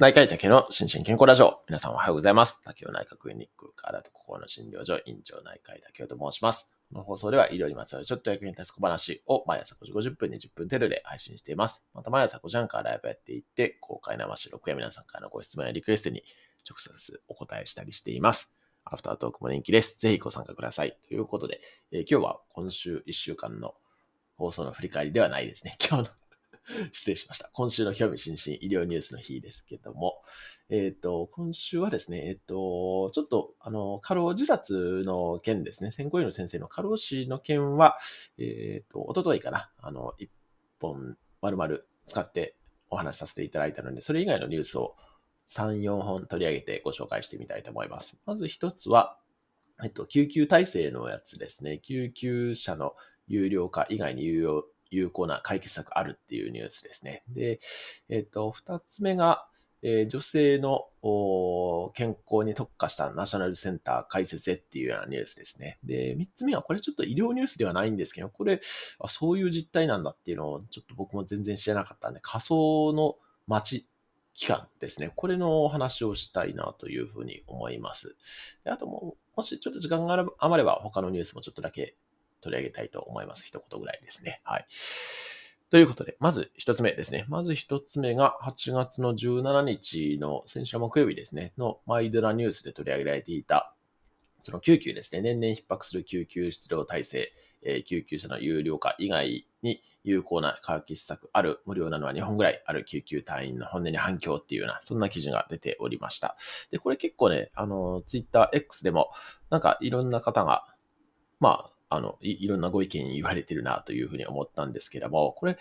内科医竹の心身健康ラジオ。皆さんおはようございます。竹雄内科クリニックからと心の診療所院長内科医竹雄と申します。この放送では医療にまつわるちょっと役に立つ小話を毎朝5時50分20分程度で配信しています。また毎朝5時半からライブやっていって、公開生収録や皆さんからのご質問やリクエストに直接お答えしたりしています。アフタートークも人気です。ぜひご参加ください。ということで、えー今日は今週1週間の放送の振り返りではないですね。今日の 失礼しました。今週の興味津々医療ニュースの日ですけども、えっ、と、今週はですね、えっ、と、ちょっと、あの、過労自殺の件ですね、選考医の先生の過労死の件は、えっ、と、おとといかな、あの、一本丸々使ってお話しさせていただいたので、それ以外のニュースを3、4本取り上げてご紹介してみたいと思います。まず一つは、えっと、救急体制のやつですね。救急車の有料化以外に有用有効な解決策あるっていうニュースですね。で、えっ、と、二つ目が、えー女性の健康に特化したナショナルセンター開設へっていうようなニュースですね。で、三つ目は、これちょっと医療ニュースではないんですけど、これ、あそういう実態なんだっていうのをちょっと僕も全然知らなかったんで、仮想の街機関ですね。これのお話をしたいなというふうに思います。であともう、もしちょっと時間が余れば他のニュースもちょっとだけ取り上げたいと思います。一言ぐらいですね。はい。ということで、まず一つ目ですね。まず一つ目が8月の17日の先週木曜日ですね、のマイドラニュースで取り上げられていた、その救急ですね、年々逼迫する救急出動体制、えー救急車の有料化以外に有効な解決策ある、無料なのは2本ぐらいある救急隊員の本音に反響っていうような、そんな記事が出ておりました。で、これ結構ね、あの、ツイッター X でも、なんかいろんな方が、まあ、あの、いいろんなご意見言われてるなというふうに思ったんですけども、これ、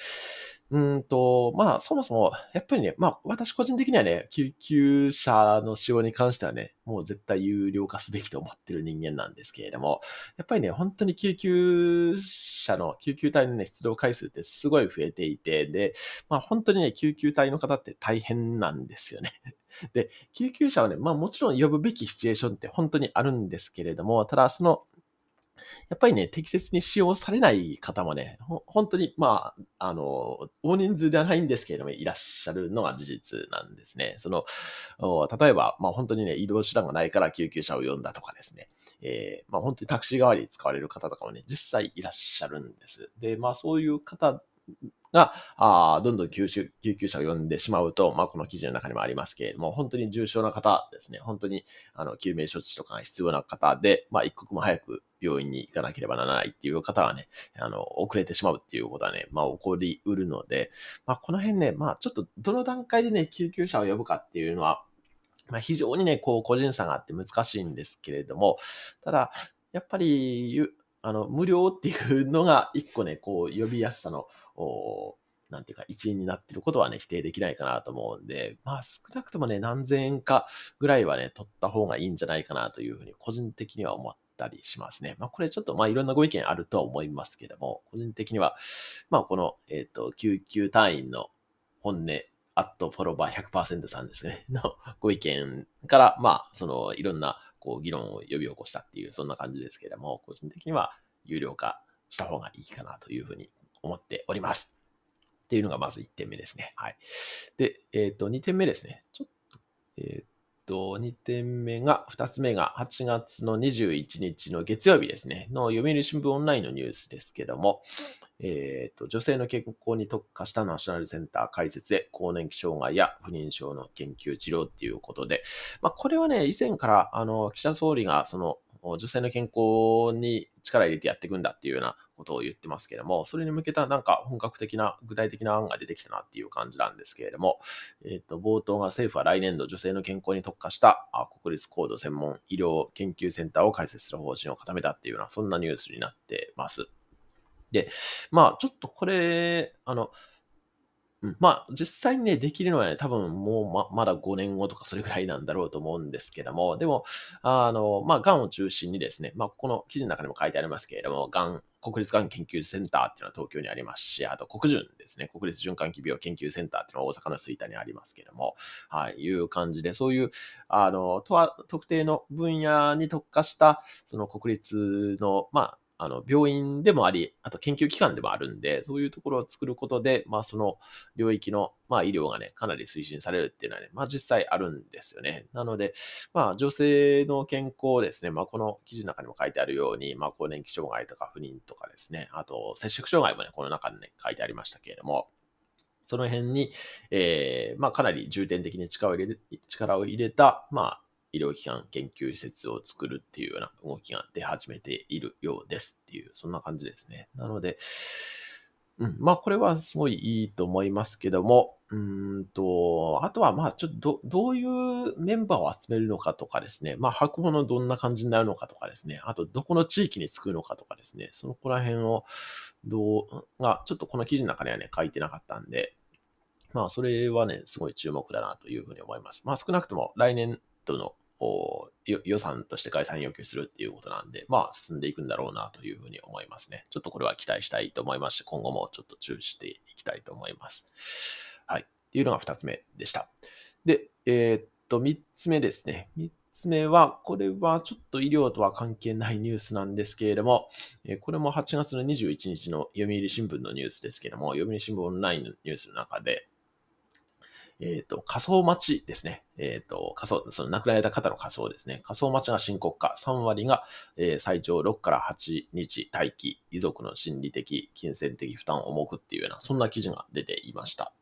うんと、まあ、そもそも、やっぱりね、まあ、私個人的にはね、救急車の使用に関してはね、もう絶対有料化すべきと思ってる人間なんですけれども、やっぱりね、本当に救急車の、救急隊のね、出動回数ってすごい増えていて、で、まあ、本当にね、救急隊の方って大変なんですよね。で、救急車はね、まあもちろん呼ぶべきシチュエーションって本当にあるんですけれども、ただその、やっぱりね、適切に使用されない方もね、本当に、まあ、あの、大人数ではないんですけれども、いらっしゃるのが事実なんですね。その、例えば、まあ本当にね、移動手段がないから救急車を呼んだとかですね、えーまあ本当にタクシー代わりに使われる方とかもね、実際いらっしゃるんです。で、まあそういう方が、あーどんどん救急救急車を呼んでしまうと、まあ、この記事の中にもありますけれども、本当に重症な方ですね、本当に、あの、救命処置とかが必要な方で、まあ、一刻も早く病院に行かなければならないっていう方はね、あの、遅れてしまうっていうことはね、まあ、起こりうるので、まあ、この辺ね、まあ、ちょっと、どの段階でね、救急車を呼ぶかっていうのは、まあ、非常にね、こう、個人差があって難しいんですけれども、ただ、やっぱり、あの、無料っていうのが一個ね、こう、呼びやすさの、おなんていうか、一因になってることはね、否定できないかなと思うんで、まあ少なくともね、何千円かぐらいはね、取った方がいいんじゃないかなというふうに、個人的には思ったりしますね。まあこれちょっと、まあいろんなご意見あるとは思いますけども、個人的には、まあこの、えっ、と、救急隊員の本音、アットフォロバー100%さんですね、のご意見から、まあ、その、いろんな、こう、議論を呼び起こしたっていう、そんな感じですけれども、個人的には有料化した方がいいかなというふうに思っております。っていうのがまず1点目ですね。はい。で、えっ、と、2点目ですね。ちょっと、えっ、と、2点目が、2つ目が8月の21日の月曜日ですね。の読売新聞オンラインのニュースですけども、えっ、と、女性の健康に特化したナショナルセンター開設へ、更年期障害や不妊症の研究治療っていうことで、まあ、これはね、以前から、あの、岸田総理が、その、女性の健康に力入れてやっていくんだっていうようなことを言ってますけれども、それに向けたなんか本格的な具体的な案が出てきたなっていう感じなんですけれども、えっ、と、冒頭が政府は来年度女性の健康に特化した国立高度専門医療研究センターを開設する方針を固めたっていうような、そんなニュースになってます。で、まあ、ちょっとこれ、あの、うん。まあ、実際にね、できるのはね、多分もうま、まだ5年後とかそれぐらいなんだろうと思うんですけども、でも、あの、まあ、癌を中心にですね、まあ、この記事の中にも書いてありますけれども、癌、国立がん研究センターっていうのは東京にありますし、あと国順ですね、国立循環器病研究センターっていうのは大阪の吹田にありますけれども、はい、いう感じで、そういう、あの、とは、特定の分野に特化した、その国立の、まあ、あの、病院でもあり、あと研究機関でもあるんで、そういうところを作ることで、まあ、その領域の、まあ、医療がね、かなり推進されるっていうのはね、まあ、実際あるんですよね。なので、まあ、女性の健康ですね、まあ、この記事の中にも書いてあるように、まあ、更年期障害とか不妊とかですね、あと、摂食障害もね、この中にね、書いてありましたけれども、その辺に、えー、まあ、かなり重点的に力を入れる、力を入れた、まあ、医療機関研究施設を作るっていうような動きが出始めているようですっていう、そんな感じですね。なので、うん、まあこれはすごいいいと思いますけども、うんと、あとはまあちょっとどどういうメンバーを集めるのかとかですね、まあ箱物どんな感じになるのかとかですね、あとどこの地域に作るのかとかですね、そのこら辺をどう、が、ちょっとこの記事の中にはね、書いてなかったんで、まあそれはね、すごい注目だなというふうに思います。まあ少なくとも来年度の予算として概算要求するっていうことなんで、まあ進んでいくんだろうなというふうに思いますね。ちょっとこれは期待したいと思いますし、今後もちょっと注視していきたいと思います。はい。っていうのが二つ目でした。で、えー、っと、三つ目ですね。三つ目は、これはちょっと医療とは関係ないニュースなんですけれども、これも8月の21日の読売新聞のニュースですけれども、読売新聞オンラインのニュースの中で、えっ、ー、と、仮想待ちですね。えっ、ー、と、仮想、その亡くなられた方の仮想ですね。仮想待ちが深刻化。3割が、えー、最長6から8日待機。遺族の心理的、金銭的負担を重くっていうような、そんな記事が出ていました。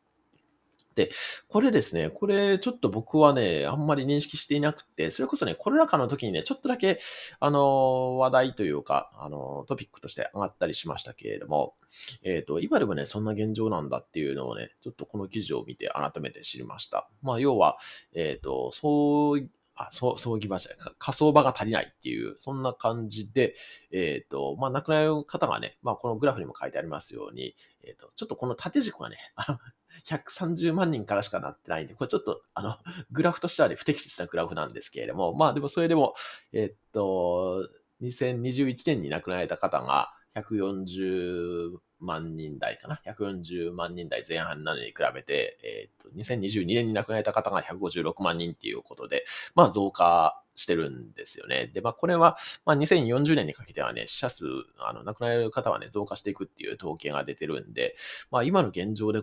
で、これですね、これちょっと僕はね、あんまり認識していなくて、それこそね、コロナ禍の時にね、ちょっとだけ、あの、話題というか、あの、トピックとして上がったりしましたけれども、えっ、ー、と、今でもね、そんな現状なんだっていうのをね、ちょっとこの記事を見て改めて知りました。まあ、要は、えっ、ー、と、そうあ、そう、葬儀場じゃない、仮想場が足りないっていう、そんな感じで、えっ、ー、と、まあ、亡くなる方がね、まあ、このグラフにも書いてありますように、えっ、ー、と、ちょっとこの縦軸がね、あの、130万人からしかなってないんで、これちょっと、あの、グラフとしてはね、不適切なグラフなんですけれども、まあ、でもそれでも、えっ、ー、と、2021年に亡くなられた方が140万人台かな？140万人台前半なのに比べて、えっ、ー、と、2022年に亡くなられた方が156万人っていうことで、まあ増加してるんですよね。で、まあこれは、まあ2040年にかけてはね、死者数、あの、亡くなられる方はね、増加していくっていう統計が出てるんで、まあ今の現状で、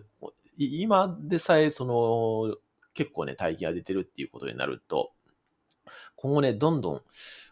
今でさえその、結構ね、待機が出てるっていうことになると、今後ね、どんどん、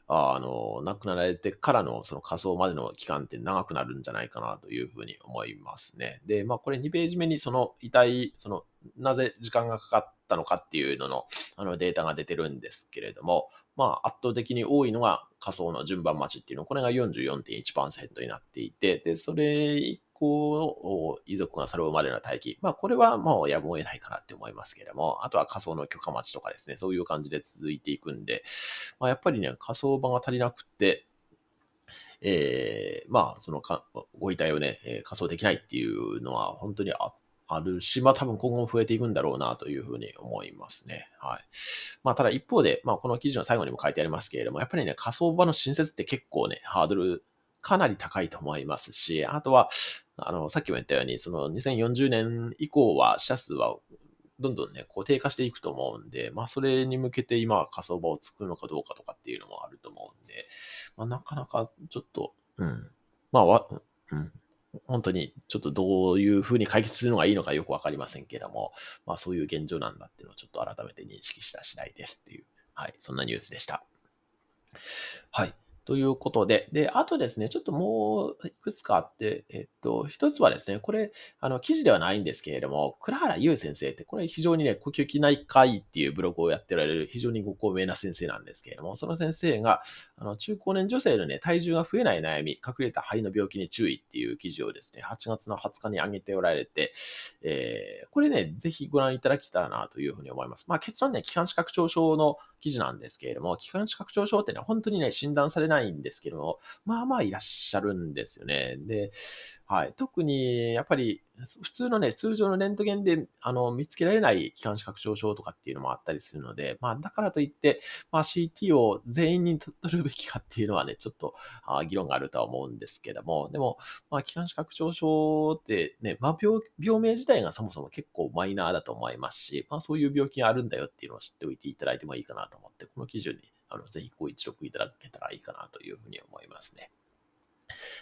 あの、亡くなられてからのその仮想までの期間って長くなるんじゃないかなというふうに思いますね。で、まあこれ2ページ目にその遺体、その、なぜ時間がかかったのかっていうのの、あのデータが出てるんですけれども、まあ圧倒的に多いのが仮想の順番待ちっていうの、これが44.1%になっていて、で、それ以降、遺族が揃うまでの待機。まあ、これはもうやむを得ないかなって思いますけれども、あとは仮想の許可待ちとかですね、そういう感じで続いていくんで、まあ、やっぱりね、仮想場が足りなくて、えー、まあ、そのか、ご遺体をね、え、仮装できないっていうのは本当にああるし、まあ多分今後も増えていくんだろうなというふうに思いますね。はい。まあただ一方で、まあこの記事の最後にも書いてありますけれども、やっぱりね、仮想場の新設って結構ね、ハードルかなり高いと思いますし、あとは、あの、さっきも言ったように、その2040年以降は死者数はどんどんね、こう低下していくと思うんで、まあそれに向けて今は仮想場を作るのかどうかとかっていうのもあると思うんで、まあなかなかちょっと、うん。まあわ、うん。本当にちょっとどういうふうに解決するのがいいのかよくわかりませんけども、まあそういう現状なんだっていうのをちょっと改めて認識した次第ですっていう、はい、そんなニュースでした。はい。ということで、で、あとですね、ちょっともういくつかあって、えっと、一つはですね、これ、あの、記事ではないんですけれども、倉原優先生って、これ非常にね、呼吸器内科医っていうブログをやっておられる非常にご高名な先生なんですけれども、その先生が、あの、中高年女性のね、体重が増えない悩み、隠れた肺の病気に注意っていう記事をですね、8月の20日に上げておられて、えー、これね、ぜひご覧いただきたらなというふうに思います。まあ、結論ね、気管支拡張症の記事なんですけれども、気管支拡張症ってね、本当にね、診断されないんですけども、まあまあいらっしゃるんですよね。で、はい。特に、やっぱり、普通のね、通常のレントゲンで、あの、見つけられない気管支拡張症とかっていうのもあったりするので、まあ、だからといって、まあ、CT を全員に取るべきかっていうのはね、ちょっと、あ議論があるとは思うんですけども、でも、まあ、気管支拡張症ってね、まあ病、病名自体がそもそも結構マイナーだと思いますし、まあ、そういう病気があるんだよっていうのを知っておいていただいてもいいかなと思って、この基準に、あの、ぜひご一読いただけたらいいかなというふうに思いますね。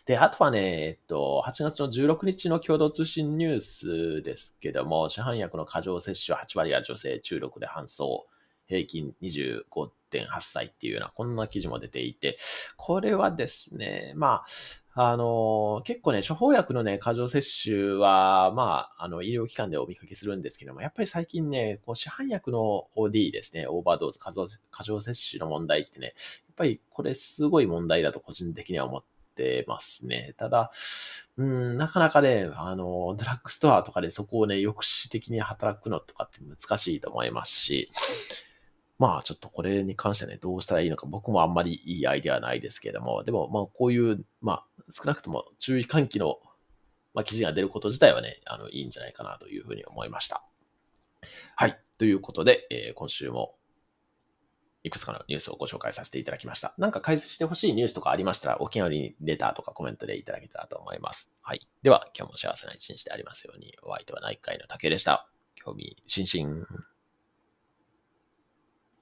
で、あとはね、えっと、8月の16日の共同通信ニュースですけども、市販薬の過剰摂取8割は女性中毒で搬送、平均25.8歳っていうような、こんな記事も出ていて、これはですね、まあ、あの、結構ね、処方薬のね、過剰摂取は、まあ、あの、医療機関でお見かけするんですけども、やっぱり最近ね、こう市販薬の OD ですね、オーバードーズ、過剰過剰摂取の問題ってね、やっぱりこれすごい問題だと個人的には思ってってますね。ただ、うん、なかなかね、あの、ドラッグストアとかでそこをね、抑止的に働くのとかって難しいと思いますし、まあちょっとこれに関してはね、どうしたらいいのか僕もあんまりいいアイデアはないですけれども、でもまあこういう、まあ少なくとも注意喚起の、まあ、記事が出ること自体はね、あの、いいんじゃないかなというふうに思いました。はい。ということで、えー、今週もいくつかのニュースをご紹介させていただきました。なんか解説してほしいニュースとかありましたら、お気軽にレターとかコメントでいただけたらと思います。はい。では、今日も幸せな一日でありますように、お相手は内科医の竹でした。興味津々。